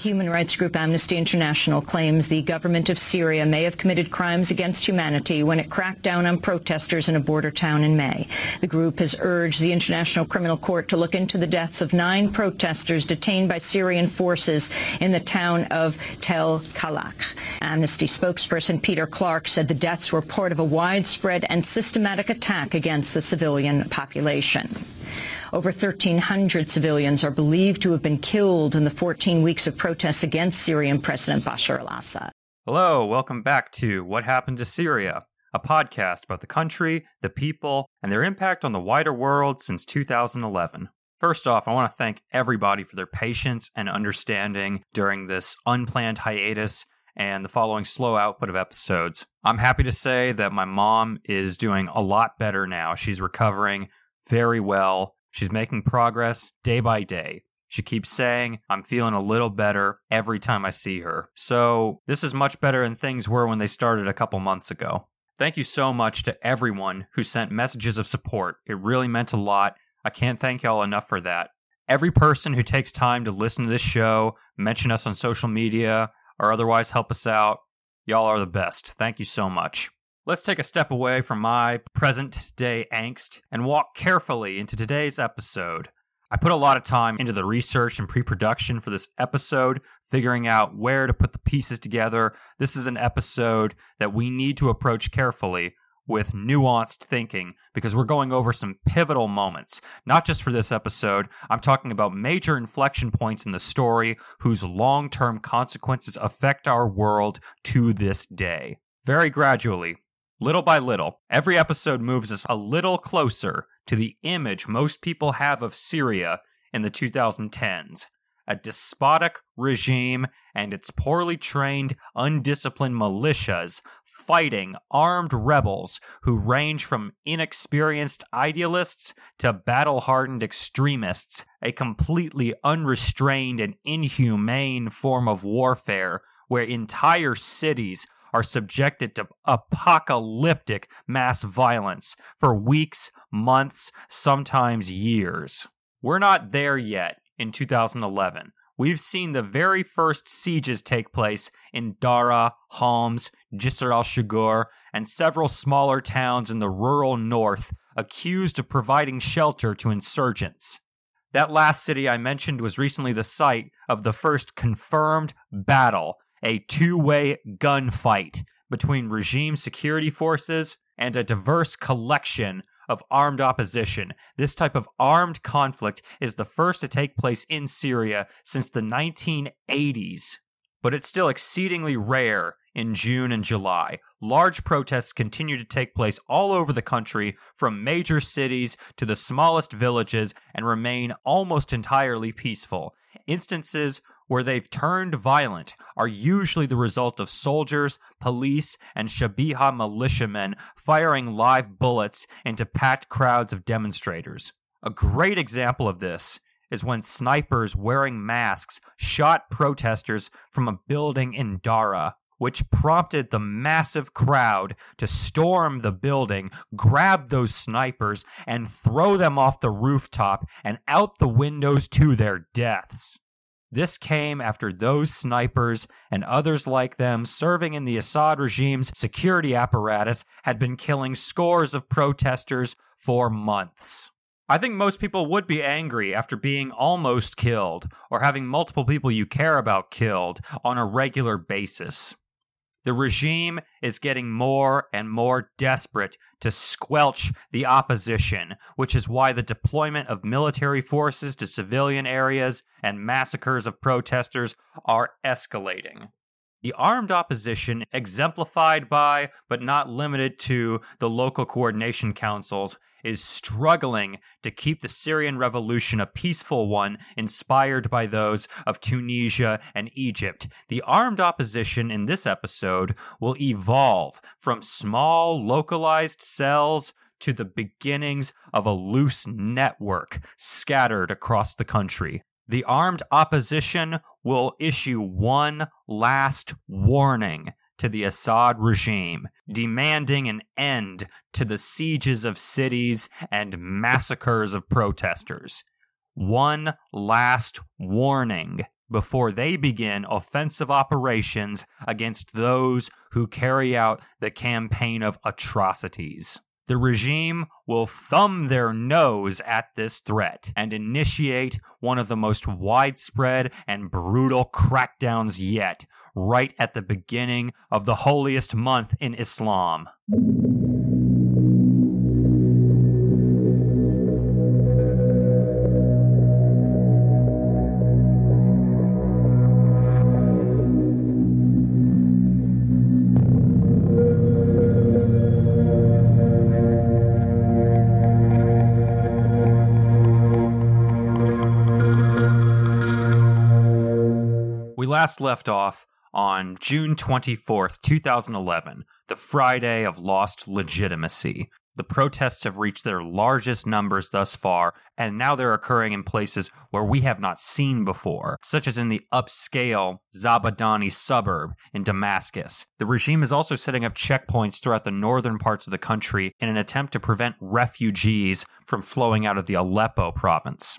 human rights group Amnesty International claims the government of Syria may have committed crimes against humanity when it cracked down on protesters in a border town in May. The group has urged the International Criminal Court to look into the deaths of nine protesters detained by Syrian forces in the town of Tel Kalak. Amnesty spokesperson Peter Clark said the deaths were part of a widespread and systematic attack against the civilian population. Over 1,300 civilians are believed to have been killed in the 14 weeks of protests against Syrian President Bashar al-Assad. Hello, welcome back to What Happened to Syria, a podcast about the country, the people, and their impact on the wider world since 2011. First off, I want to thank everybody for their patience and understanding during this unplanned hiatus and the following slow output of episodes. I'm happy to say that my mom is doing a lot better now. She's recovering very well. She's making progress day by day. She keeps saying, I'm feeling a little better every time I see her. So, this is much better than things were when they started a couple months ago. Thank you so much to everyone who sent messages of support. It really meant a lot. I can't thank y'all enough for that. Every person who takes time to listen to this show, mention us on social media, or otherwise help us out, y'all are the best. Thank you so much. Let's take a step away from my present day angst and walk carefully into today's episode. I put a lot of time into the research and pre production for this episode, figuring out where to put the pieces together. This is an episode that we need to approach carefully with nuanced thinking because we're going over some pivotal moments. Not just for this episode, I'm talking about major inflection points in the story whose long term consequences affect our world to this day. Very gradually, Little by little, every episode moves us a little closer to the image most people have of Syria in the 2010s a despotic regime and its poorly trained, undisciplined militias fighting armed rebels who range from inexperienced idealists to battle hardened extremists, a completely unrestrained and inhumane form of warfare where entire cities are subjected to apocalyptic mass violence for weeks, months, sometimes years. We're not there yet in 2011. We've seen the very first sieges take place in Dara, Homs, Jisr al Shugur, and several smaller towns in the rural north accused of providing shelter to insurgents. That last city I mentioned was recently the site of the first confirmed battle a two way gunfight between regime security forces and a diverse collection of armed opposition. This type of armed conflict is the first to take place in Syria since the 1980s, but it's still exceedingly rare in June and July. Large protests continue to take place all over the country, from major cities to the smallest villages, and remain almost entirely peaceful. Instances where they've turned violent are usually the result of soldiers, police, and Shabiha militiamen firing live bullets into packed crowds of demonstrators. A great example of this is when snipers wearing masks shot protesters from a building in Dara, which prompted the massive crowd to storm the building, grab those snipers, and throw them off the rooftop and out the windows to their deaths. This came after those snipers and others like them serving in the Assad regime's security apparatus had been killing scores of protesters for months. I think most people would be angry after being almost killed or having multiple people you care about killed on a regular basis. The regime is getting more and more desperate to squelch the opposition, which is why the deployment of military forces to civilian areas and massacres of protesters are escalating. The armed opposition, exemplified by, but not limited to, the local coordination councils, is struggling to keep the Syrian revolution a peaceful one inspired by those of Tunisia and Egypt. The armed opposition in this episode will evolve from small, localized cells to the beginnings of a loose network scattered across the country the armed opposition will issue one last warning to the Assad regime, demanding an end to the sieges of cities and massacres of protesters. One last warning before they begin offensive operations against those who carry out the campaign of atrocities. The regime will thumb their nose at this threat and initiate one of the most widespread and brutal crackdowns yet, right at the beginning of the holiest month in Islam. Last left off on June 24th, 2011, the Friday of lost legitimacy. The protests have reached their largest numbers thus far, and now they're occurring in places where we have not seen before, such as in the upscale Zabadani suburb in Damascus. The regime is also setting up checkpoints throughout the northern parts of the country in an attempt to prevent refugees from flowing out of the Aleppo province.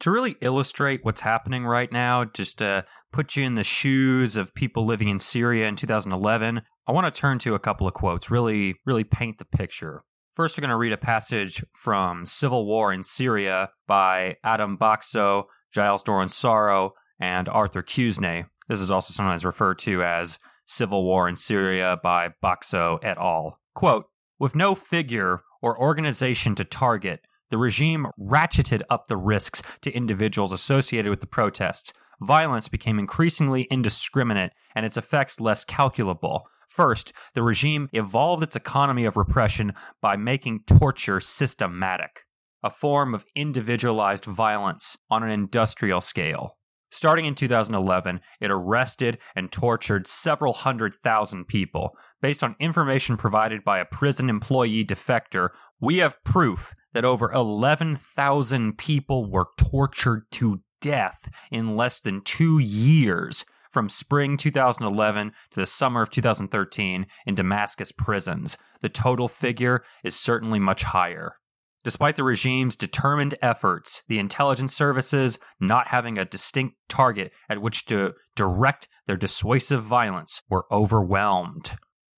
To really illustrate what's happening right now, just to put you in the shoes of people living in Syria in 2011, I want to turn to a couple of quotes, really, really paint the picture. First, we're going to read a passage from Civil War in Syria by Adam Baczko, Gilles Dorronsoro, and Arthur Quesnay. This is also sometimes referred to as Civil War in Syria by Baczko et al. Quote, with no figure or organization to target, the regime ratcheted up the risks to individuals associated with the protests, violence became increasingly indiscriminate and its effects less calculable. First, the regime evolved its economy of repression by making torture systematic, a form of individualized violence on an industrial scale. Starting in 2011, it arrested and tortured several hundred thousand people. Based on information provided by a prison employee defector, we have proof that over 11,000 people were tortured to death in less than two years from spring 2011 to the summer of 2013 in Damascus prisons. The total figure is certainly much higher. Despite the regime's determined efforts, the intelligence services not having a distinct target at which to direct their dissuasive violence were overwhelmed.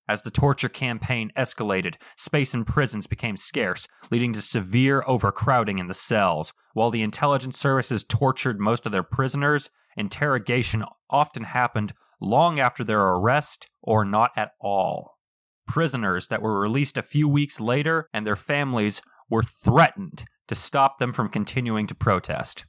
As the torture campaign escalated, space in prisons became scarce, leading to severe overcrowding in the cells. While the intelligence services tortured most of their prisoners, interrogation often happened long after their arrest or not at all. Prisoners that were released a few weeks later and their families were threatened to stop them from continuing to protest.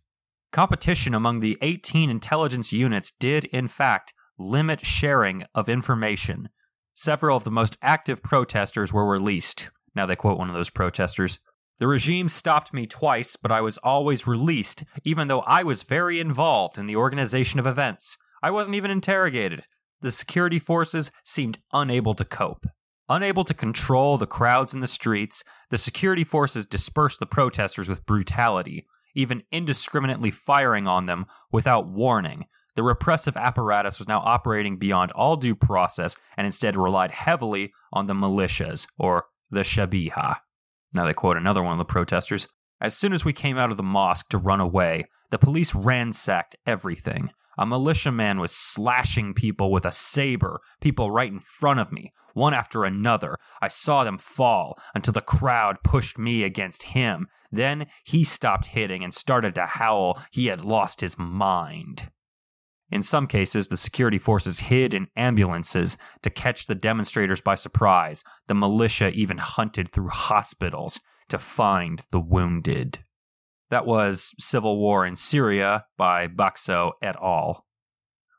Competition among the 18 intelligence units did, in fact, limit sharing of information, Several of the most active protesters were released. Now they quote one of those protesters. The regime stopped me twice, but I was always released, even though I was very involved in the organization of events. I wasn't even interrogated. The security forces seemed unable to cope. Unable to control the crowds in the streets, the security forces dispersed the protesters with brutality, even indiscriminately firing on them without warning, the repressive apparatus was now operating beyond all due process and instead relied heavily on the militias, or the Shabiha. Now they quote another one of the protesters. As soon as we came out of the mosque to run away, the police ransacked everything. A militiaman was slashing people with a saber, people right in front of me, one after another. I saw them fall until the crowd pushed me against him. Then he stopped hitting and started to howl he had lost his mind. In some cases, the security forces hid in ambulances to catch the demonstrators by surprise. The militia even hunted through hospitals to find the wounded. That was Civil War in Syria by Baczko et al.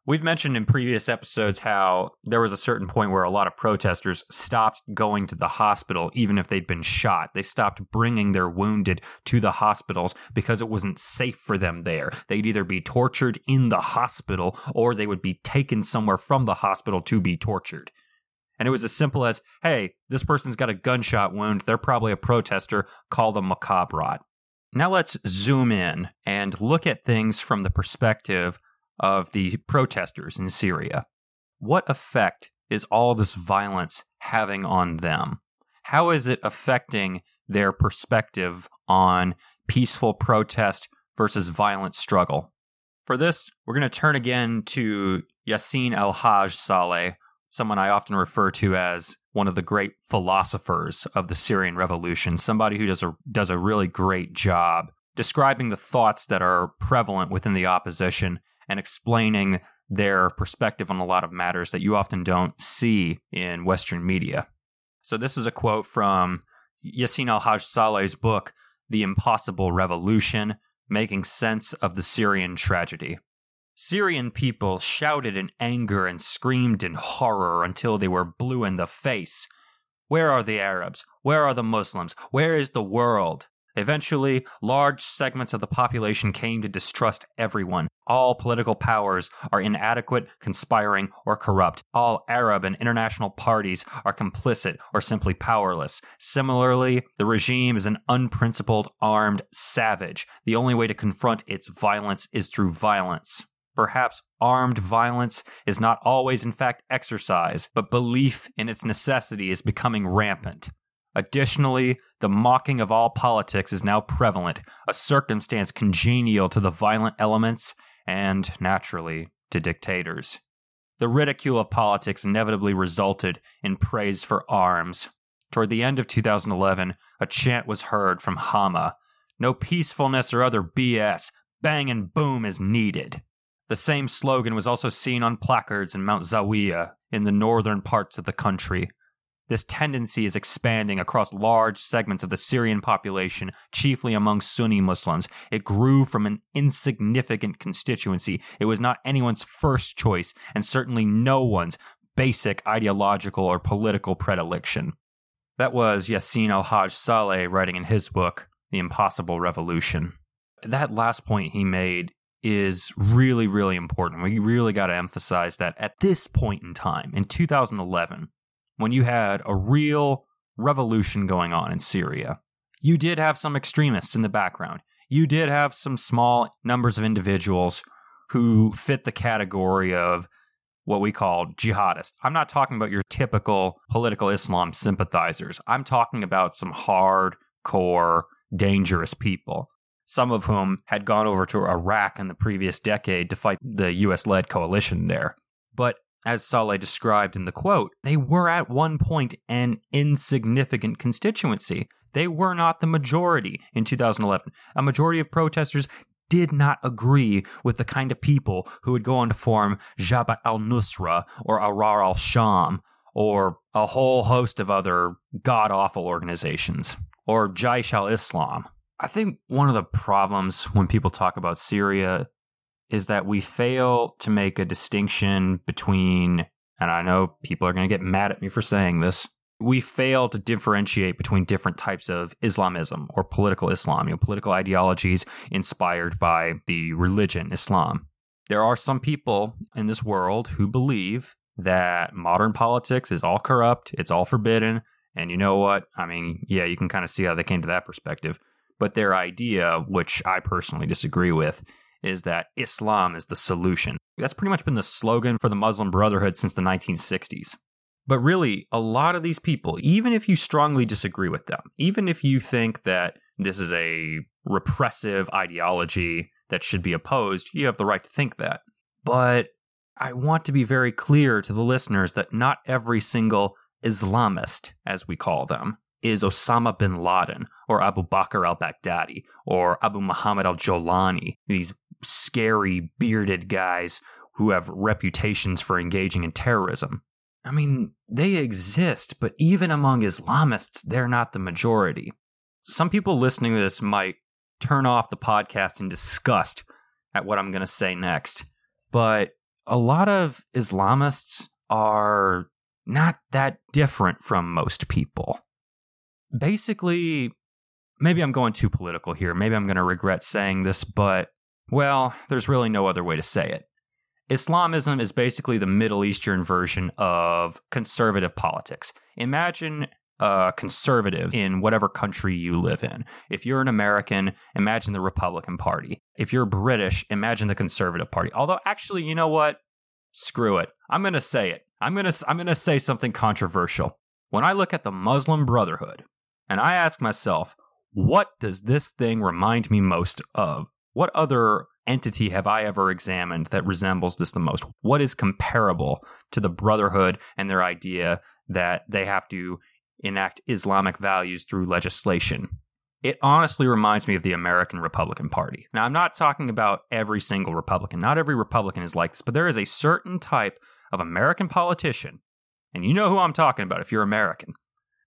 We've mentioned in previous episodes how there was a certain point where a lot of protesters stopped going to the hospital even if they'd been shot. They stopped bringing their wounded to the hospitals because it wasn't safe for them there. They'd either be tortured in the hospital or they would be taken somewhere from the hospital to be tortured. And it was as simple as, hey, this person's got a gunshot wound. They're probably a protester. Call them macabre. Now let's zoom in and look at things from the perspective of the protesters in Syria. What effect is all this violence having on them? How is it affecting their perspective on peaceful protest versus violent struggle? For this, we're going to turn again to Yassin al Haj Saleh, someone I often refer to as one of the great philosophers of the Syrian revolution, somebody who does a, does a really great job describing the thoughts that are prevalent within the opposition and explaining their perspective on a lot of matters that you often don't see in Western media. So, this is a quote from Yassin al Haj Saleh's book, The Impossible Revolution Making Sense of the Syrian Tragedy. Syrian people shouted in anger and screamed in horror until they were blue in the face. Where are the Arabs? Where are the Muslims? Where is the world? Eventually, large segments of the population came to distrust everyone. All political powers are inadequate, conspiring, or corrupt. All Arab and international parties are complicit or simply powerless. Similarly, the regime is an unprincipled, armed savage. The only way to confront its violence is through violence. Perhaps armed violence is not always, in fact, exercise, but belief in its necessity is becoming rampant. Additionally, the mocking of all politics is now prevalent, a circumstance congenial to the violent elements and, naturally, to dictators. The ridicule of politics inevitably resulted in praise for arms. Toward the end of 2011, a chant was heard from Hama No peacefulness or other BS. Bang and boom is needed. The same slogan was also seen on placards in Mount Zawiya in the northern parts of the country. This tendency is expanding across large segments of the Syrian population, chiefly among Sunni Muslims. It grew from an insignificant constituency. It was not anyone's first choice, and certainly no one's basic ideological or political predilection. That was Yassin al Haj Saleh writing in his book, The Impossible Revolution. That last point he made is really, really important. We really got to emphasize that at this point in time, in 2011, when you had a real revolution going on in Syria. You did have some extremists in the background. You did have some small numbers of individuals who fit the category of what we call jihadists. I'm not talking about your typical political Islam sympathizers. I'm talking about some hardcore, dangerous people, some of whom had gone over to Iraq in the previous decade to fight the US led coalition there. But as Saleh described in the quote, they were at one point an insignificant constituency. They were not the majority in 2011. A majority of protesters did not agree with the kind of people who would go on to form Jabhat al Nusra or Ahrar al Sham or a whole host of other god awful organizations or Jaish al Islam. I think one of the problems when people talk about Syria is that we fail to make a distinction between, and I know people are going to get mad at me for saying this, we fail to differentiate between different types of Islamism or political Islam, you know, political ideologies inspired by the religion Islam. There are some people in this world who believe that modern politics is all corrupt, it's all forbidden, and you know what? I mean, yeah, you can kind of see how they came to that perspective. But their idea, which I personally disagree with, is that Islam is the solution. That's pretty much been the slogan for the Muslim Brotherhood since the 1960s. But really, a lot of these people, even if you strongly disagree with them, even if you think that this is a repressive ideology that should be opposed, you have the right to think that. But I want to be very clear to the listeners that not every single Islamist, as we call them, is Osama bin Laden or Abu Bakr al Baghdadi or Abu Muhammad al Jolani, these scary bearded guys who have reputations for engaging in terrorism. I mean, they exist, but even among Islamists, they're not the majority. Some people listening to this might turn off the podcast in disgust at what I'm going to say next, but a lot of Islamists are not that different from most people. Basically, maybe I'm going too political here. Maybe I'm going to regret saying this, but well, there's really no other way to say it. Islamism is basically the Middle Eastern version of conservative politics. Imagine a conservative in whatever country you live in. If you're an American, imagine the Republican Party. If you're British, imagine the Conservative Party. Although actually, you know what? Screw it. I'm going to say it. I'm going to I'm going to say something controversial. When I look at the Muslim Brotherhood and I ask myself, what does this thing remind me most of? What other entity have I ever examined that resembles this the most? What is comparable to the Brotherhood and their idea that they have to enact Islamic values through legislation? It honestly reminds me of the American Republican Party. Now, I'm not talking about every single Republican. Not every Republican is like this, but there is a certain type of American politician, and you know who I'm talking about if you're American.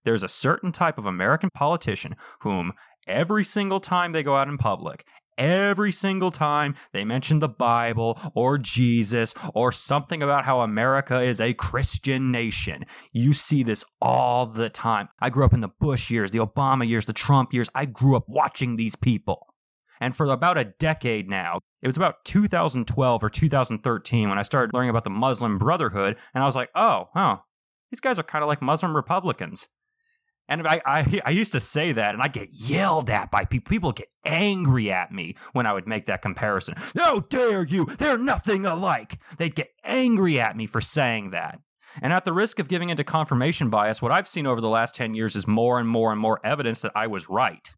There's a certain type of American politician whom every single time they go out in public, every single time they mention the Bible or Jesus or something about how America is a Christian nation. You see this all the time. I grew up in the Bush years, the Obama years, the Trump years. I grew up watching these people. And for about a decade now, it was about 2012 or 2013 when I started learning about the Muslim Brotherhood, and I was like, oh, huh, these guys are kind of like Muslim Republicans. And I, I, I used to say that, and I get yelled at by people. People get angry at me when I would make that comparison. How dare you? They're nothing alike. They'd get angry at me for saying that. And at the risk of giving into confirmation bias, what I've seen over the last 10 years is more and more and more evidence that I was right.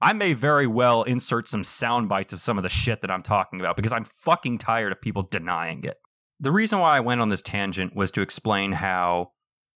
I may very well insert some sound bites of some of the shit that I'm talking about because I'm fucking tired of people denying it. The reason why I went on this tangent was to explain how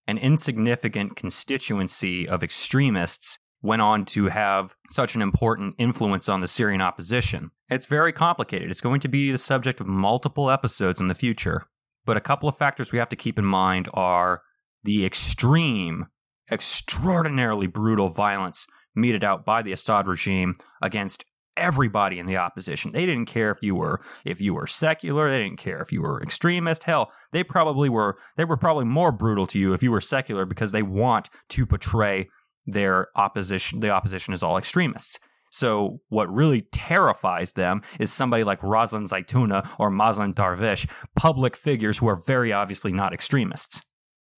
an insignificant constituency of extremists went on to have such an important influence on the Syrian opposition. It's very complicated. It's going to be the subject of multiple episodes in the future. But a couple of factors we have to keep in mind are the extreme, extraordinarily brutal violence meted out by the Assad regime against everybody in the opposition. They didn't care if you were if you were secular, they didn't care if you were extremist. Hell, they probably were they were probably more brutal to you if you were secular because they want to portray their opposition the opposition is all extremists. So what really terrifies them is somebody like Razan Zaituna or Mazen Darwish, public figures who are very obviously not extremists.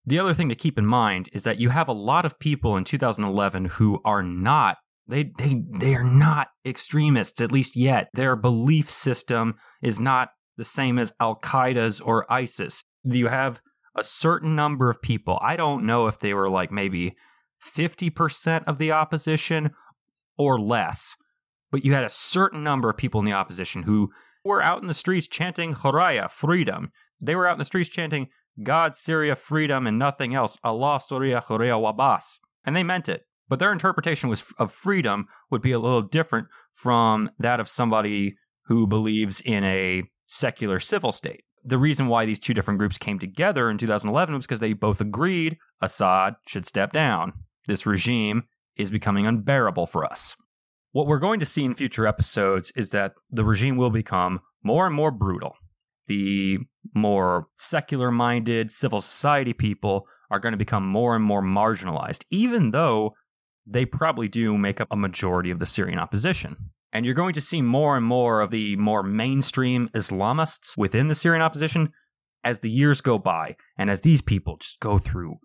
The other thing to keep in mind is that you have a lot of people in 2011 who are not they they they are not extremists at least yet. Their belief system is not the same as Al Qaeda's or ISIS. You have a certain number of people. I don't know if they were like maybe 50% of the opposition or less, but you had a certain number of people in the opposition who were out in the streets chanting Hurraya, freedom. They were out in the streets chanting God, Syria, freedom, and nothing else. Allah, Surya, Hurraya, Wabas. And they meant it. But their interpretation was of freedom would be a little different from that of somebody who believes in a secular civil state. The reason why these two different groups came together in 2011 was because they both agreed Assad should step down. This regime is becoming unbearable for us. What we're going to see in future episodes is that the regime will become more and more brutal. The more secular minded civil society people are going to become more and more marginalized, even though they probably do make up a majority of the Syrian opposition. And you're going to see more and more of the more mainstream Islamists within the Syrian opposition as the years go by and as these people just go through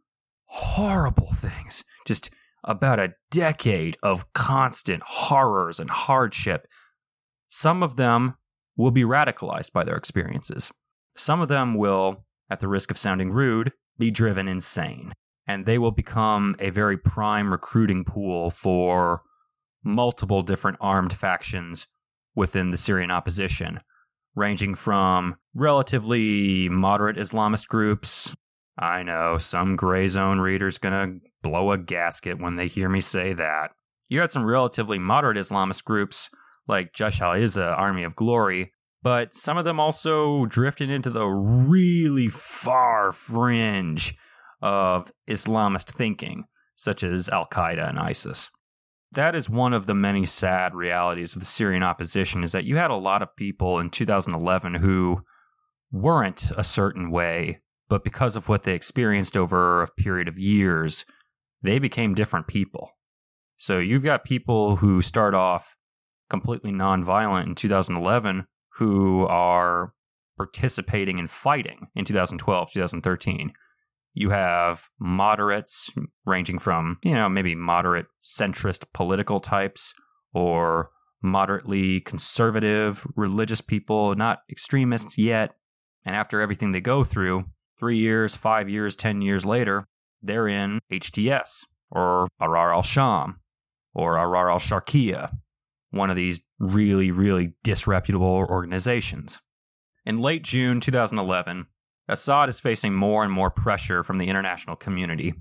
horrible things, just about a decade of constant horrors and hardship. Some of them will be radicalized by their experiences. Some of them will, at the risk of sounding rude, be driven insane and they will become a very prime recruiting pool for multiple different armed factions within the Syrian opposition, ranging from relatively moderate Islamist groups. I know some Grayzone reader's gonna blow a gasket when they hear me say that. You had some relatively moderate Islamist groups like Jaish al Army of Glory, but some of them also drifted into the really far fringe of Islamist thinking, such as Al Qaeda and ISIS. That is one of the many sad realities of the Syrian opposition is that you had a lot of people in 2011 who weren't a certain way, but because of what they experienced over a period of years, they became different people. So you've got people who start off completely nonviolent in 2011 who are participating in fighting in 2012, 2013. You have moderates ranging from, you know, maybe moderate centrist political types or moderately conservative religious people, not extremists yet. And after everything they go through, three years, five years, 10 years later, they're in HTS or Ahrar al Sham or Ahrar al Sharqiya, one of these really, really disreputable organizations. In late June 2011, Assad is facing more and more pressure from the international community.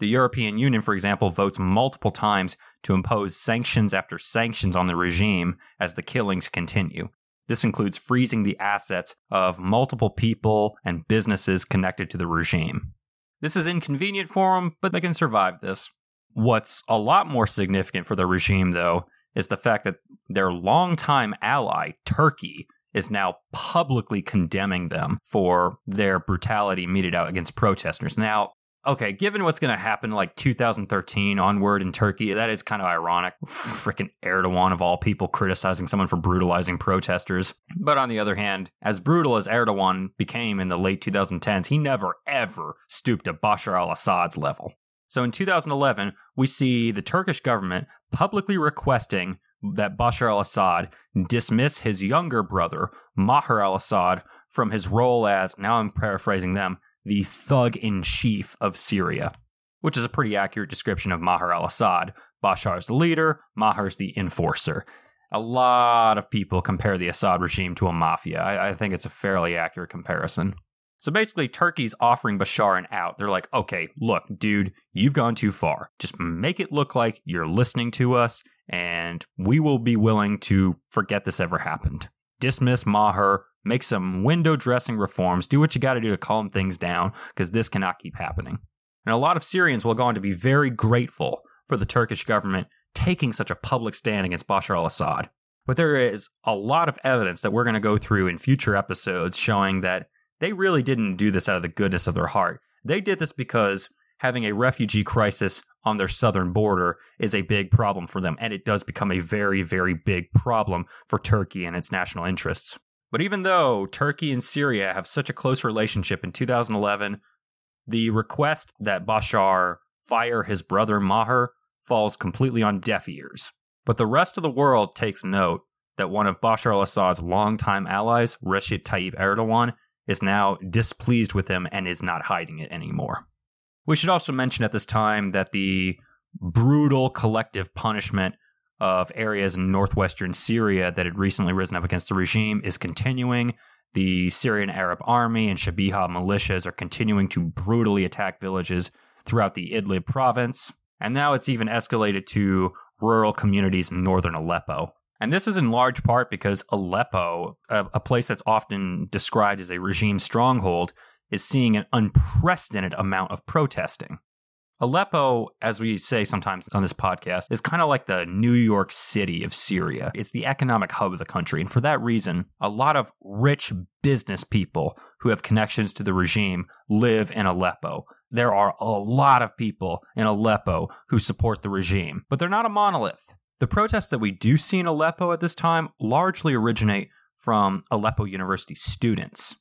The European Union, for example, votes multiple times to impose sanctions after sanctions on the regime as the killings continue. This includes freezing the assets of multiple people and businesses connected to the regime. This is inconvenient for them, but they can survive this. What's a lot more significant for the regime, though, is the fact that their longtime ally, Turkey, is now publicly condemning them for their brutality meted out against protesters. Now, okay, given what's going to happen like 2013 onward in Turkey, that is kind of ironic. Freaking Erdogan, of all people, criticizing someone for brutalizing protesters. But on the other hand, as brutal as Erdogan became in the late 2010s, he never, ever stooped to Bashar al Assad's level. So in 2011, we see the Turkish government publicly requesting that Bashar al Assad dismiss his younger brother, Maher al Assad, from his role as, now I'm paraphrasing them, the thug in chief of Syria, which is a pretty accurate description of Maher al Assad. Bashar's the leader, Maher's the enforcer. A lot of people compare the Assad regime to a mafia. I, I think it's a fairly accurate comparison. So basically, Turkey's offering Bashar an out. They're like, okay, look, dude, you've gone too far. Just make it look like you're listening to us and we will be willing to forget this ever happened. Dismiss Maher, make some window dressing reforms, do what you got to do to calm things down, because this cannot keep happening. And a lot of Syrians will go on to be very grateful for the Turkish government taking such a public stand against Bashar al Assad. But there is a lot of evidence that we're going to go through in future episodes showing that they really didn't do this out of the goodness of their heart. They did this because having a refugee crisis on their southern border is a big problem for them, and it does become a very, very big problem for Turkey and its national interests. But even though Turkey and Syria have such a close relationship in 2011, the request that Bashar fire his brother Maher falls completely on deaf ears. But the rest of the world takes note that one of Bashar al Assad's longtime allies, Recep Tayyip Erdogan, is now displeased with him and is not hiding it anymore. We should also mention at this time that the brutal collective punishment of areas in northwestern Syria that had recently risen up against the regime is continuing. The Syrian Arab Army and Shabiha militias are continuing to brutally attack villages throughout the Idlib province. And now it's even escalated to rural communities in northern Aleppo. And this is in large part because Aleppo, a, a place that's often described as a regime stronghold, is seeing an unprecedented amount of protesting. Aleppo, as we say sometimes on this podcast, is kind of like the New York City of Syria. It's the economic hub of the country. And for that reason, a lot of rich business people who have connections to the regime live in Aleppo. There are a lot of people in Aleppo who support the regime, but they're not a monolith. The protests that we do see in Aleppo at this time largely originate from Aleppo University students.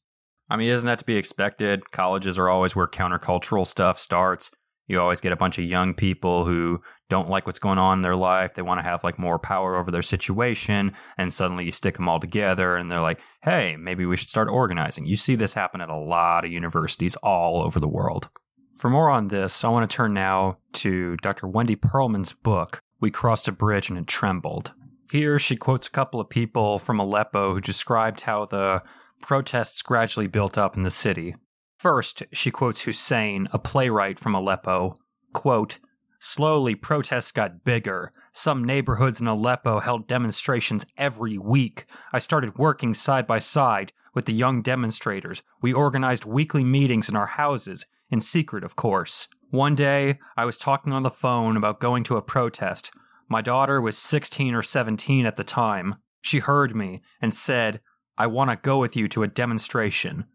I mean, isn't that to be expected? Colleges are always where countercultural stuff starts. You always get a bunch of young people who don't like what's going on in their life. They want to have like more power over their situation. And suddenly you stick them all together and they're like, hey, maybe we should start organizing. You see this happen at a lot of universities all over the world. For more on this, I want to turn now to Dr. Wendy Pearlman's book, We Crossed a Bridge and It Trembled. Here, she quotes a couple of people from Aleppo who described how the protests gradually built up in the city. First, she quotes Hussein, a playwright from Aleppo. Quote, Slowly, protests got bigger. Some neighborhoods in Aleppo held demonstrations every week. I started working side by side with the young demonstrators. We organized weekly meetings in our houses, in secret, of course. One day, I was talking on the phone about going to a protest. My daughter was 16 or 17 at the time. She heard me and said, I want to go with you to a demonstration.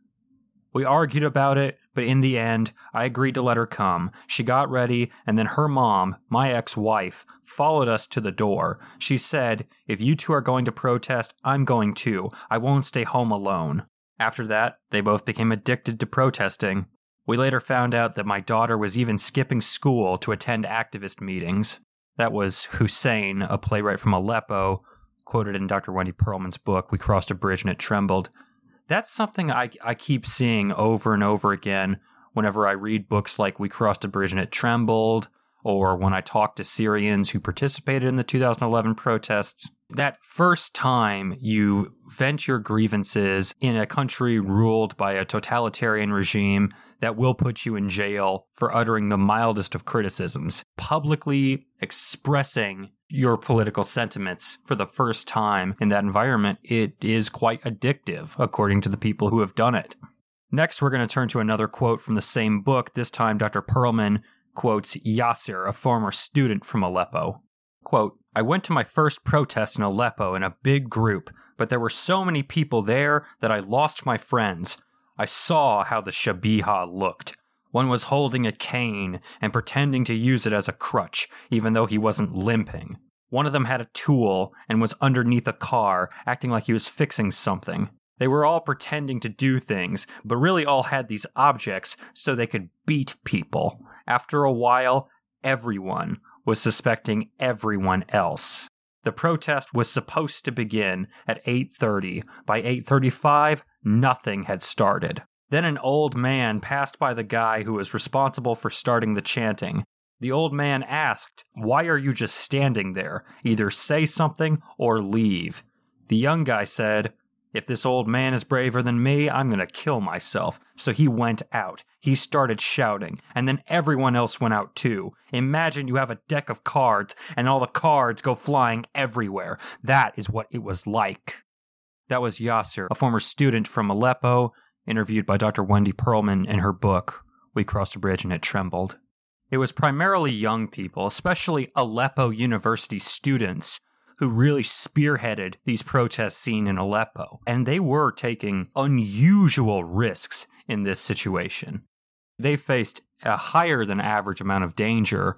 We argued about it, but in the end, I agreed to let her come. She got ready, and then her mom, my ex wife, followed us to the door. She said, If you two are going to protest, I'm going too. I won't stay home alone. After that, they both became addicted to protesting. We later found out that my daughter was even skipping school to attend activist meetings. That was Hussein, a playwright from Aleppo, quoted in Dr. Wendy Pearlman's book, We Crossed a Bridge and It Trembled. That's something I, I keep seeing over and over again whenever I read books like We Crossed a Bridge and It Trembled, or when I talk to Syrians who participated in the 2011 protests. that first time you vent your grievances in a country ruled by a totalitarian regime that will put you in jail for uttering the mildest of criticisms, publicly expressing your political sentiments for the first time in that environment, it is quite addictive, according to the people who have done it. Next, we're going to turn to another quote from the same book. This time, Dr. Pearlman quotes Yasser, a former student from Aleppo. Quote, I went to my first protest in Aleppo in a big group, but there were so many people there that I lost my friends. I saw how the Shabiha looked. One was holding a cane and pretending to use it as a crutch, even though he wasn't limping. One of them had a tool and was underneath a car, acting like he was fixing something. They were all pretending to do things, but really all had these objects so they could beat people. After a while, everyone was suspecting everyone else. The protest was supposed to begin at 8:30. By 8:35, nothing had started. Then an old man passed by the guy who was responsible for starting the chanting. The old man asked, "Why are you just standing there? Either say something or leave." The young guy said, if this old man is braver than me, I'm going to kill myself. So he went out. He started shouting, and then everyone else went out too. Imagine you have a deck of cards, and all the cards go flying everywhere. That is what it was like. That was Yasser, a former student from Aleppo, interviewed by Dr. Wendy Pearlman in her book, We Crossed a Bridge and It Trembled. It was primarily young people, especially Aleppo University students, who really spearheaded these protests seen in Aleppo. And they were taking unusual risks in this situation. They faced a higher than average amount of danger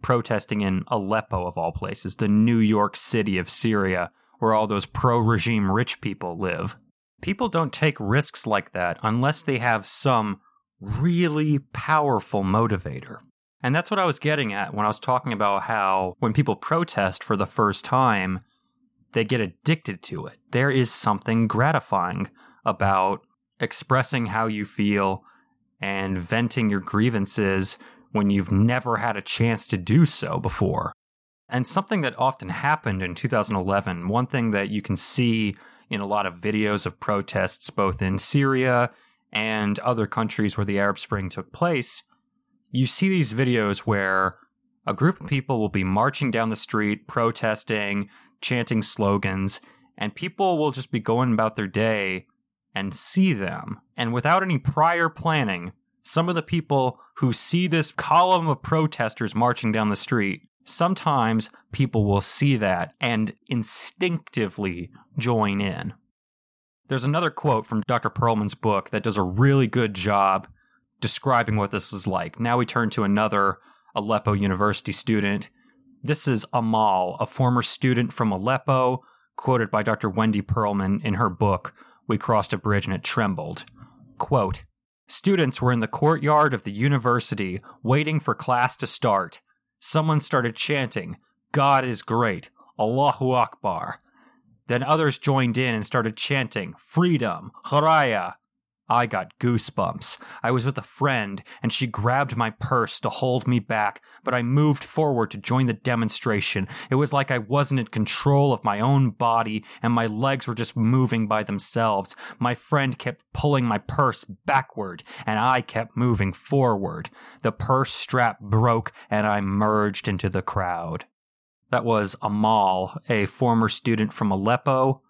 protesting in Aleppo, of all places, the New York City of Syria, where all those pro regime rich people live. People don't take risks like that unless they have some really powerful motivator. And that's what I was getting at when I was talking about how when people protest for the first time, they get addicted to it. There is something gratifying about expressing how you feel and venting your grievances when you've never had a chance to do so before. And something that often happened in 2011, one thing that you can see in a lot of videos of protests, both in Syria and other countries where the Arab Spring took place, you see these videos where a group of people will be marching down the street, protesting, chanting slogans, and people will just be going about their day and see them. And without any prior planning, some of the people who see this column of protesters marching down the street, sometimes people will see that and instinctively join in. There's another quote from Dr. Pearlman's book that does a really good job describing what this is like. Now we turn to another Aleppo University student. This is Amal, a former student from Aleppo, quoted by Dr. Wendy Pearlman in her book, We Crossed a Bridge and It Trembled. Quote, Students were in the courtyard of the university waiting for class to start. Someone started chanting, God is great, Allahu Akbar. Then others joined in and started chanting, Freedom, Haraya, I got goosebumps. I was with a friend, and she grabbed my purse to hold me back, but I moved forward to join the demonstration. It was like I wasn't in control of my own body, and my legs were just moving by themselves. My friend kept pulling my purse backward, and I kept moving forward. The purse strap broke, and I merged into the crowd. That was Amal, a former student from Aleppo,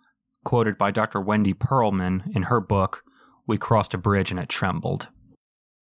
quoted by Dr. Wendy Pearlman in her book, we crossed a bridge and it trembled.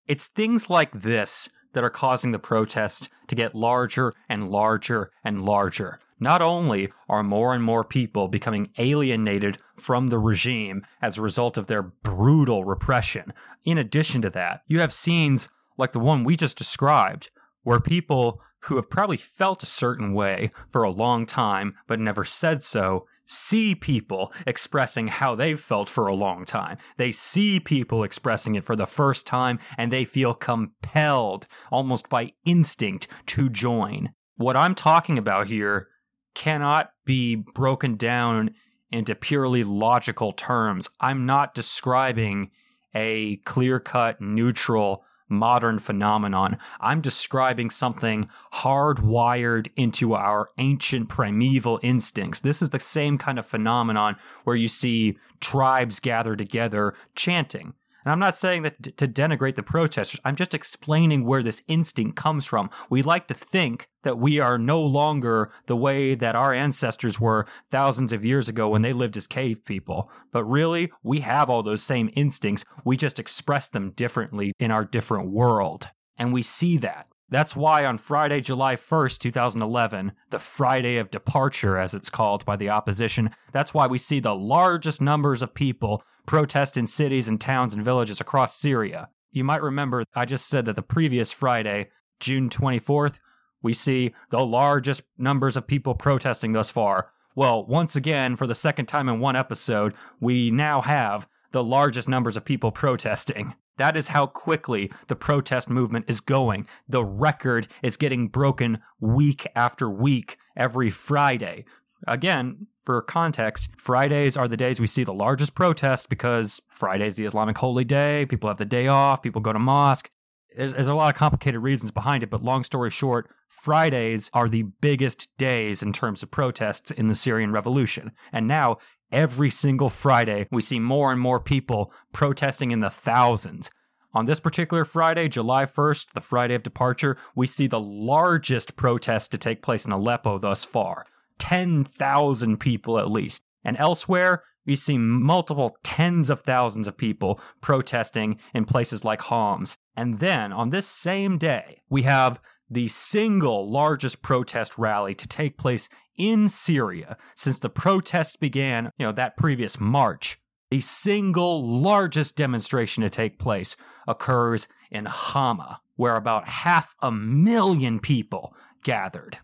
It's things like this that are causing the protests to get larger and larger and larger. Not only are more and more people becoming alienated from the regime as a result of their brutal repression, in addition to that, you have scenes like the one we just described, where people who have probably felt a certain way for a long time but never said so see people expressing how they've felt for a long time. They see people expressing it for the first time and they feel compelled, almost by instinct, to join. What I'm talking about here cannot be broken down into purely logical terms. I'm not describing a clear cut, neutral modern phenomenon. I'm describing something hardwired into our ancient primeval instincts. This is the same kind of phenomenon where you see tribes gather together chanting. And I'm not saying that to denigrate the protesters. I'm just explaining where this instinct comes from. We like to think that we are no longer the way that our ancestors were thousands of years ago when they lived as cave people. But really, we have all those same instincts. We just express them differently in our different world. And we see that. That's why on Friday, July 1st, 2011, the Friday of Departure, as it's called by the opposition, that's why we see the largest numbers of people protest in cities and towns and villages across Syria. You might remember I just said that the previous Friday, June 24th, we see the largest numbers of people protesting thus far. Well, once again, for the second time in one episode, we now have the largest numbers of people protesting. That is how quickly the protest movement is going. The record is getting broken week after week, every Friday. Again, for context, Fridays are the days we see the largest protests because Friday's the Islamic holy day. People have the day off. People go to mosque. There's, there's, a lot of complicated reasons behind it, but long story short, Fridays are the biggest days in terms of protests in the Syrian revolution. And now, every single Friday, we see more and more people protesting in the thousands. On this particular Friday, July 1st, the Friday of departure, we see the largest protest to take place in Aleppo thus far. 10,000 people at least. And elsewhere, we see multiple tens of thousands of people protesting in places like Homs. And then on this same day, we have the single largest protest rally to take place in Syria since the protests began, you know, that previous March. The single largest demonstration to take place occurs in Hama, where about half a million people gathered.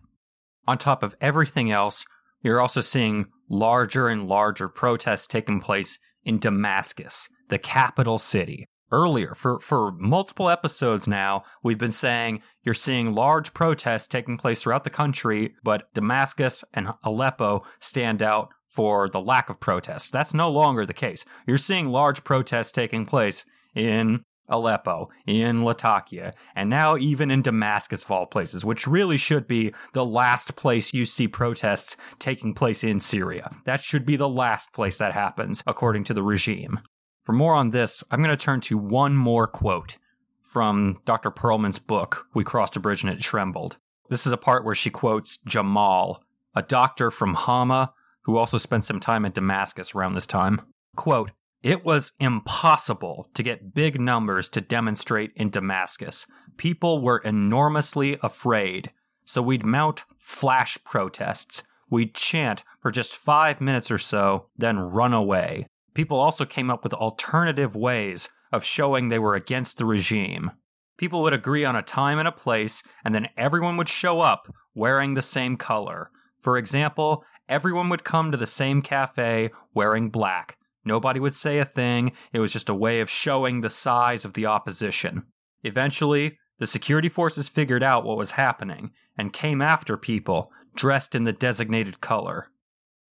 On top of everything else, you're also seeing larger and larger protests taking place in Damascus, the capital city. Earlier, for, for multiple episodes now, we've been saying you're seeing large protests taking place throughout the country, but Damascus and Aleppo stand out for the lack of protests. That's no longer the case. You're seeing large protests taking place in Aleppo, in Latakia, and now even in Damascus, of all places, which really should be the last place you see protests taking place in Syria. That should be the last place that happens, according to the regime. For more on this, I'm going to turn to one more quote from Dr. Pearlman's book, We Crossed a Bridge and It Trembled. This is a part where she quotes Jamal, a doctor from Hama who also spent some time in Damascus around this time. Quote, it was impossible to get big numbers to demonstrate in Damascus. People were enormously afraid. So we'd mount flash protests. We'd chant for just five minutes or so, then run away. People also came up with alternative ways of showing they were against the regime. People would agree on a time and a place, and then everyone would show up wearing the same color. For example, everyone would come to the same cafe wearing black. Nobody would say a thing, it was just a way of showing the size of the opposition. Eventually, the security forces figured out what was happening and came after people dressed in the designated color.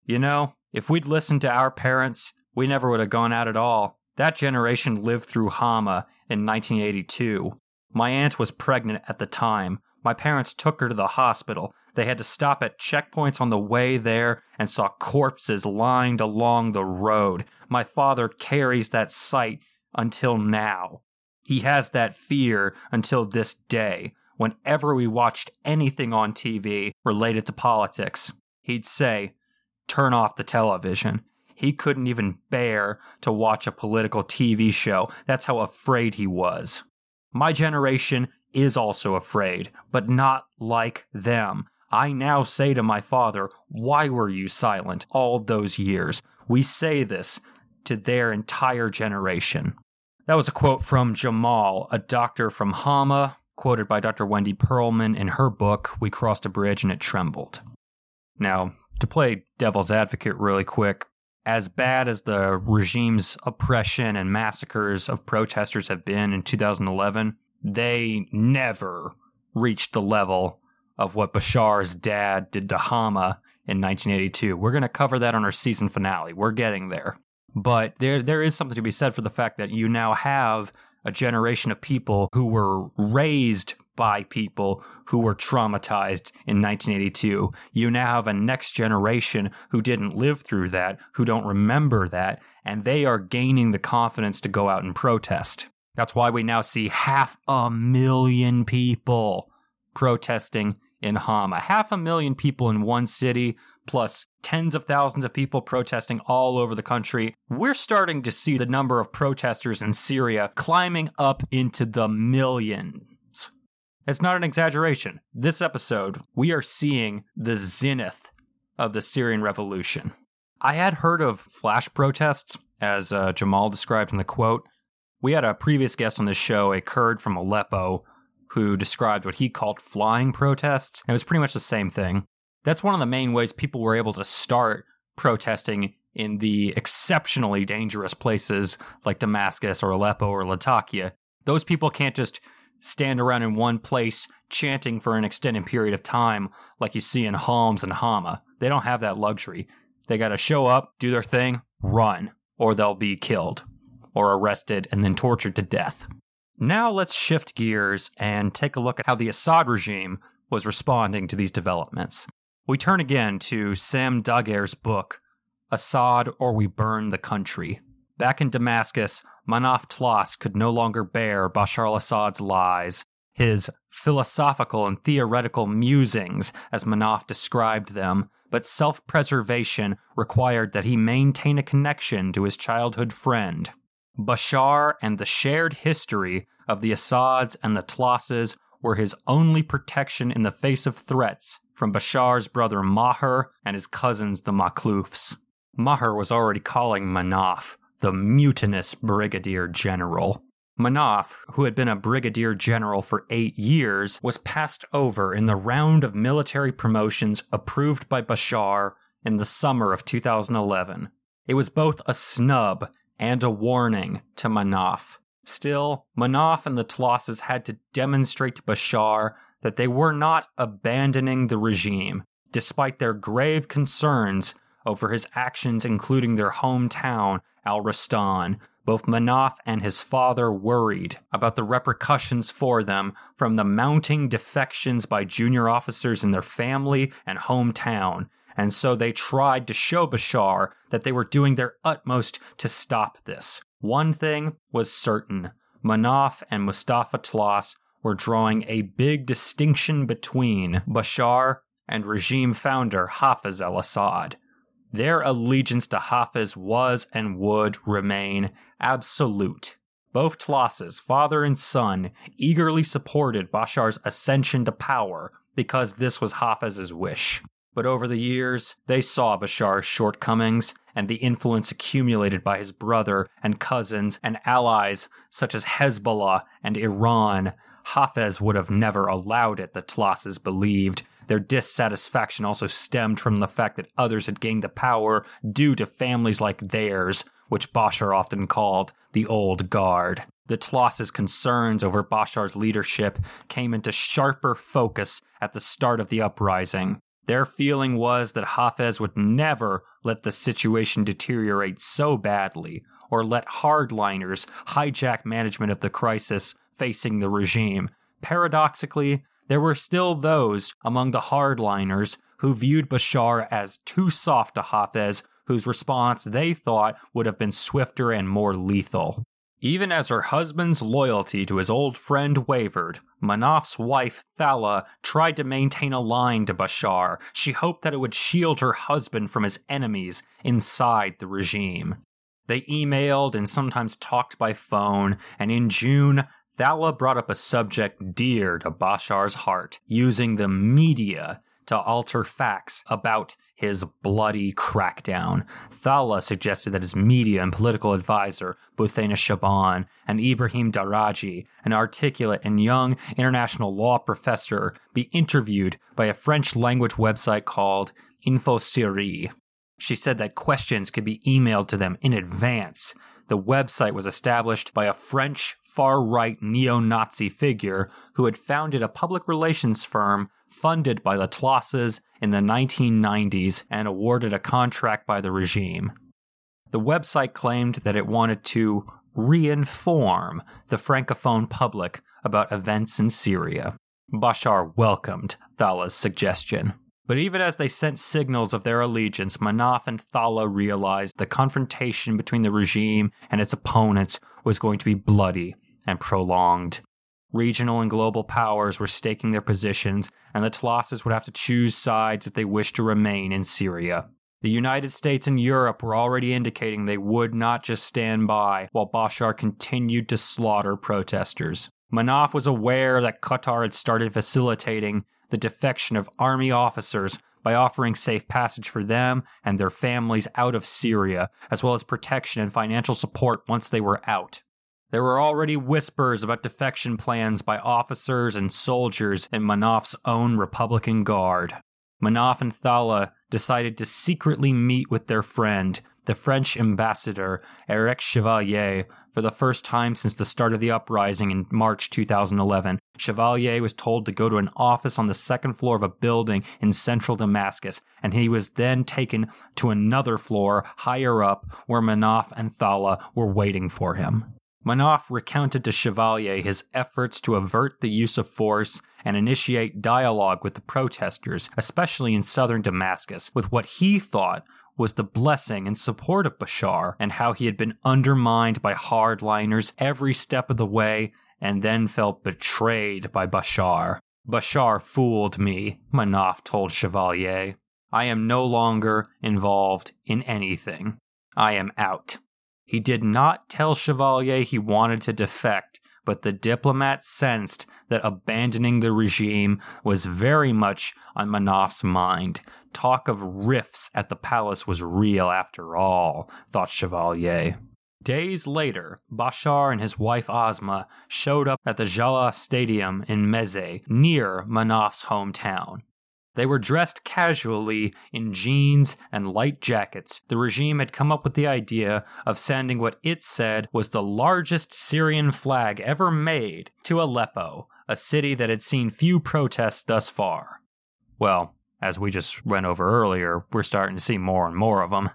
You know, if we'd listened to our parents, we never would have gone out at all. That generation lived through Hama in 1982. My aunt was pregnant at the time. My parents took her to the hospital. They had to stop at checkpoints on the way there and saw corpses lined along the road. My father carries that sight until now. He has that fear until this day. Whenever we watched anything on TV related to politics, he'd say, Turn off the television. He couldn't even bear to watch a political TV show. That's how afraid he was. My generation is also afraid, but not like them. I now say to my father, Why were you silent all those years? We say this to their entire generation. That was a quote from Jamal, a doctor from Hama, quoted by Dr. Wendy Pearlman in her book, We Crossed a Bridge and It Trembled. Now, to play devil's advocate really quick, as bad as the regime's oppression and massacres of protesters have been in 2011, they never reached the level of what Bashar's dad did to Hama in 1982. We're going to cover that on our season finale. We're getting there. But there there is something to be said for the fact that you now have a generation of people who were raised by people who were traumatized in 1982. You now have a next generation who didn't live through that, who don't remember that, and they are gaining the confidence to go out and protest. That's why we now see half a million people protesting in Hama. Half a million people in one city, plus tens of thousands of people protesting all over the country. We're starting to see the number of protesters in Syria climbing up into the millions. It's not an exaggeration. This episode, we are seeing the zenith of the Syrian revolution. I had heard of flash protests, as uh, Jamal described in the quote. We had a previous guest on this show, a Kurd from Aleppo, who described what he called flying protests. And it was pretty much the same thing. That's one of the main ways people were able to start protesting in the exceptionally dangerous places like Damascus or Aleppo or Latakia. Those people can't just stand around in one place chanting for an extended period of time like you see in Homs and Hama. They don't have that luxury. They got to show up, do their thing, run, or they'll be killed or arrested and then tortured to death. Now let's shift gears and take a look at how the Assad regime was responding to these developments. We turn again to Sam Dagher's book, Assad or We Burn the Country. Back in Damascus, Manaf Tlass could no longer bear Bashar al Assad's lies. His philosophical and theoretical musings, as Manaf described them, but self preservation required that he maintain a connection to his childhood friend. Bashar and the shared history of the Assads and the Tlasses were his only protection in the face of threats from Bashar's brother Maher and his cousins the Makhloufs. Maher was already calling Manaf the mutinous brigadier general. Manaf, who had been a brigadier general for eight years, was passed over in the round of military promotions approved by Bashar in the summer of 2011. It was both a snub and a warning to Manaf. Still, Manaf and the Tlasses had to demonstrate to Bashar that they were not abandoning the regime, despite their grave concerns over his actions, including their hometown, Al Rastan. Both Manaf and his father worried about the repercussions for them from the mounting defections by junior officers in their family and hometown, and so they tried to show Bashar that they were doing their utmost to stop this. One thing was certain Manaf and Mustafa Tlass were drawing a big distinction between Bashar and regime founder Hafez al Assad. Their allegiance to Hafez was and would remain absolute. Both Tlasses, father and son, eagerly supported Bashar's ascension to power because this was Hafez's wish. But over the years, they saw Bashar's shortcomings and the influence accumulated by his brother and cousins and allies such as Hezbollah and Iran. Hafez would have never allowed it, the Tlasses believed. Their dissatisfaction also stemmed from the fact that others had gained the power due to families like theirs, which Bashar often called the Old Guard. The Tlasses' concerns over Bashar's leadership came into sharper focus at the start of the uprising. Their feeling was that Hafez would never let the situation deteriorate so badly or let hardliners hijack management of the crisis facing the regime. Paradoxically, there were still those among the hardliners who viewed Bashar as too soft to Hafez, whose response they thought would have been swifter and more lethal. Even as her husband's loyalty to his old friend wavered, Manaf's wife, Thala, tried to maintain a line to Bashar. She hoped that it would shield her husband from his enemies inside the regime. They emailed and sometimes talked by phone, and in June, Thala brought up a subject dear to Bashar's heart, using the media to alter facts about his bloody crackdown. Thala suggested that his media and political advisor, Buthaina Shaban, and Ibrahim Daraji, an articulate and young international law professor, be interviewed by a French language website called InfoSyrie. She said that questions could be emailed to them in advance. The website was established by a French far right neo Nazi figure who had founded a public relations firm funded by the Tlasses in the 1990s and awarded a contract by the regime. The website claimed that it wanted to re-inform the francophone public about events in Syria. Bashar welcomed Thala's suggestion. But even as they sent signals of their allegiance, Manaf and Thala realized the confrontation between the regime and its opponents was going to be bloody and prolonged. Regional and global powers were staking their positions, and the Tlases would have to choose sides if they wished to remain in Syria. The United States and Europe were already indicating they would not just stand by while Bashar continued to slaughter protesters. Manaf was aware that Qatar had started facilitating the defection of army officers by offering safe passage for them and their families out of Syria, as well as protection and financial support once they were out. There were already whispers about defection plans by officers and soldiers in Manaf's own Republican Guard. Manaf and Thala decided to secretly meet with their friend, the French ambassador Eric Chevalier, for the first time since the start of the uprising in March 2011. Chevalier was told to go to an office on the second floor of a building in central Damascus, and he was then taken to another floor higher up where Manaf and Thala were waiting for him. Manaf recounted to Chevalier his efforts to avert the use of force and initiate dialogue with the protesters, especially in southern Damascus, with what he thought was the blessing and support of Bashar, and how he had been undermined by hardliners every step of the way and then felt betrayed by Bashar. Bashar fooled me, Manaf told Chevalier. I am no longer involved in anything. I am out. He did not tell Chevalier he wanted to defect, but the diplomat sensed that abandoning the regime was very much on Manaf's mind. Talk of rifts at the palace was real after all, thought Chevalier. Days later, Bashar and his wife Asma showed up at the Jala Stadium in Meze, near Manaf's hometown. They were dressed casually in jeans and light jackets. The regime had come up with the idea of sending what it said was the largest Syrian flag ever made to Aleppo, a city that had seen few protests thus far. Well, as we just went over earlier, we're starting to see more and more of them.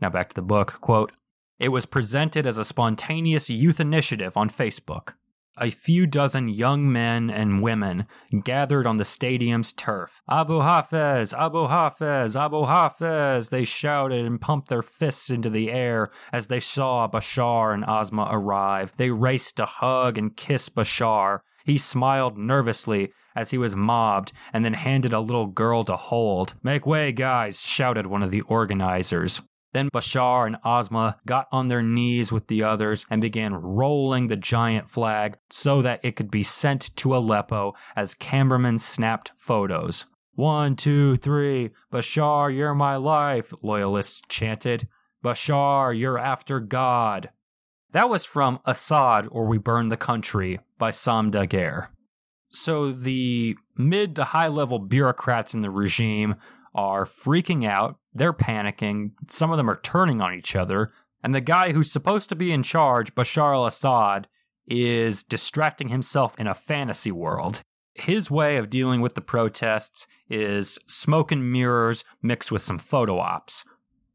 Now back to the book. Quote, it was presented as a spontaneous youth initiative on Facebook a few dozen young men and women gathered on the stadium's turf. Abu Hafez, Abu Hafez, Abu Hafez, they shouted and pumped their fists into the air as they saw Bashar and Asma arrive. They raced to hug and kiss Bashar. He smiled nervously as he was mobbed and then handed a little girl to hold. Make way, guys, shouted one of the organizers. Then Bashar and Asma got on their knees with the others and began rolling the giant flag so that it could be sent to Aleppo as cameramen snapped photos. One, two, three, Bashar, you're my life, loyalists chanted. Bashar, you're after God. That was from Assad or We Burn the Country by Sam Dagher. So the mid to high level bureaucrats in the regime are freaking out, they're panicking, some of them are turning on each other, and the guy who's supposed to be in charge, Bashar al Assad, is distracting himself in a fantasy world. His way of dealing with the protests is smoke and mirrors mixed with some photo ops.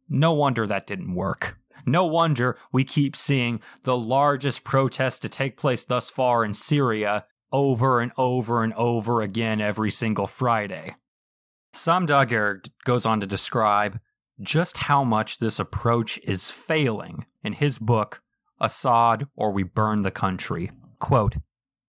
No wonder that didn't work. No wonder we keep seeing the largest protest to take place thus far in Syria over and over and over again every single Friday. Sam Dagher goes on to describe just how much this approach is failing in his book, Assad or We Burn the Country. Quote,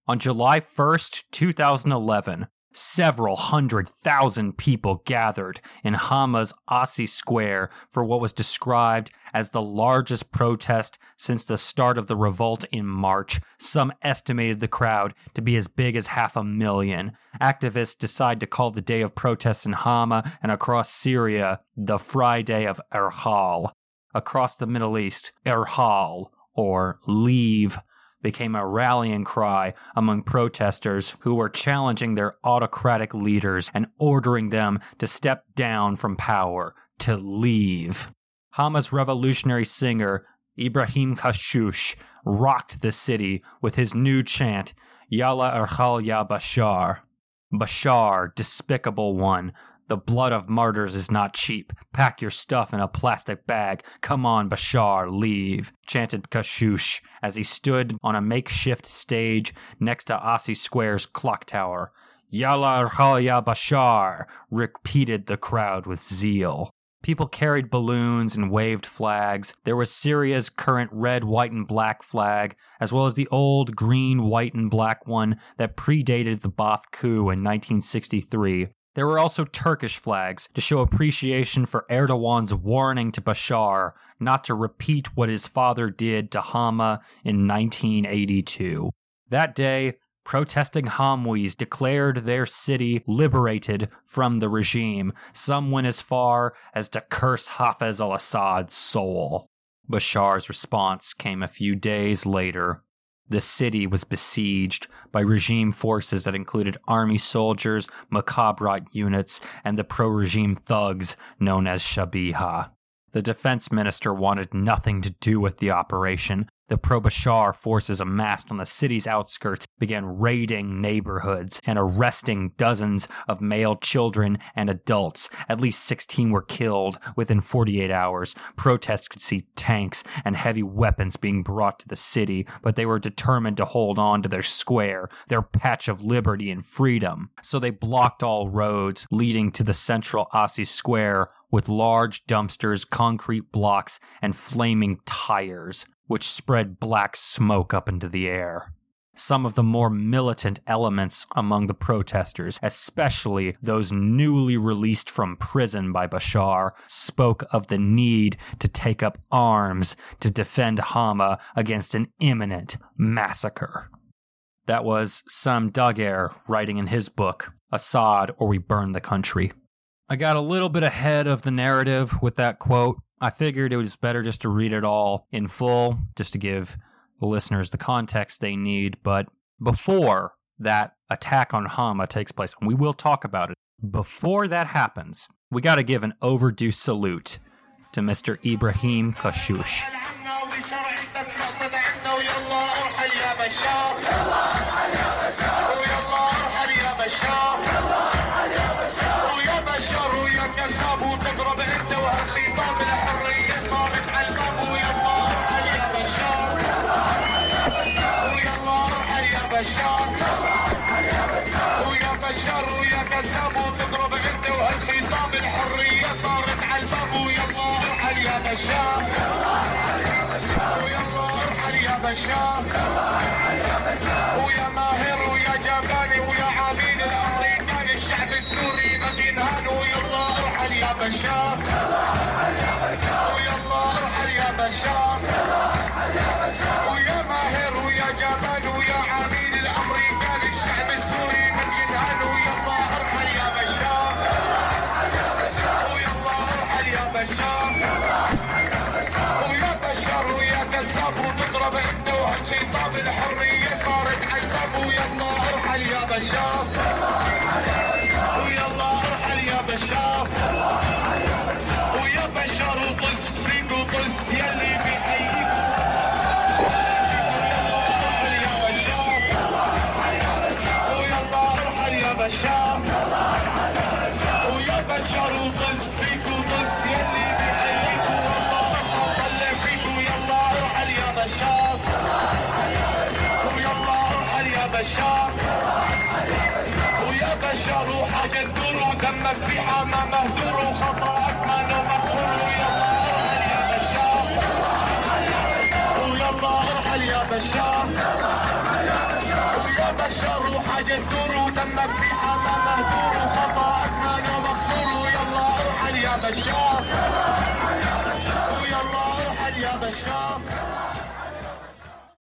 on July 1st, 2011, Several hundred thousand people gathered in Hama's Assi Square for what was described as the largest protest since the start of the revolt in March. Some estimated the crowd to be as big as half a million. Activists decide to call the day of protests in Hama and across Syria the Friday of Irhal. Across the Middle East, Irhal, or leave, became a rallying cry among protesters who were challenging their autocratic leaders and ordering them to step down from power, to leave. Hama's revolutionary singer, Ibrahim Kashush, rocked the city with his new chant, Yalla Irhal Ya Bashar. Bashar, despicable one, The blood of martyrs is not cheap. Pack your stuff in a plastic bag. Come on, Bashar, leave, chanted Kashush as he stood on a makeshift stage next to Assi Square's clock tower. Yalla ya Bashar, repeated the crowd with zeal. People carried balloons and waved flags. There was Syria's current red, white, and black flag, as well as the old green, white, and black one that predated the Ba'ath coup in 1963. There were also Turkish flags to show appreciation for Erdogan's warning to Bashar not to repeat what his father did to Hama in 1982. That day, protesting Hamwis declared their city liberated from the regime. Some went as far as to curse Hafez al Assad's soul. Bashar's response came a few days later. The city was besieged by regime forces that included army soldiers, Mukhabarat units, and the pro regime thugs known as Shabiha. The defense minister wanted nothing to do with the operation, the pro Bashar forces amassed on the city's outskirts began raiding neighborhoods and arresting dozens of male children and adults. At least 16 were killed within 48 hours. Protests could see tanks and heavy weapons being brought to the city, but they were determined to hold on to their square, their patch of liberty and freedom. So they blocked all roads leading to the central Assi Square with large dumpsters, concrete blocks, and flaming tires which spread black smoke up into the air. Some of the more militant elements among the protesters, especially those newly released from prison by Bashar, spoke of the need to take up arms to defend Hama against an imminent massacre. That was Sam Dagher writing in his book, Assad or We Burn the Country. I got a little bit ahead of the narrative with that quote, I figured it was better just to read it all in full, just to give the listeners the context they need. But before that attack on Hama takes place, and we will talk about it, before that happens, we got to give an overdue salute to Mr. Ibrahim Kashush. بشار ويلا ارحل يا بشار ويا ماهر ويا جباني ويا عبيد الامريكان الشعب السوري ما ينهان ويلا ارحل يا بشار ويلا ارحل يا بشار ويا ماهر ويا جبان بشار ويا بشار وحاجة تدور ودمك في حما مهدور وخطأك ما مغفور ويلا أرحل يا بشار ويلا أرحل يا بشار ويا بشار وحاجة تدور ودمك في حما مهدور وخطأك ما مغفور ويلا أرحل يا بشار ويلا أرحل يا بشار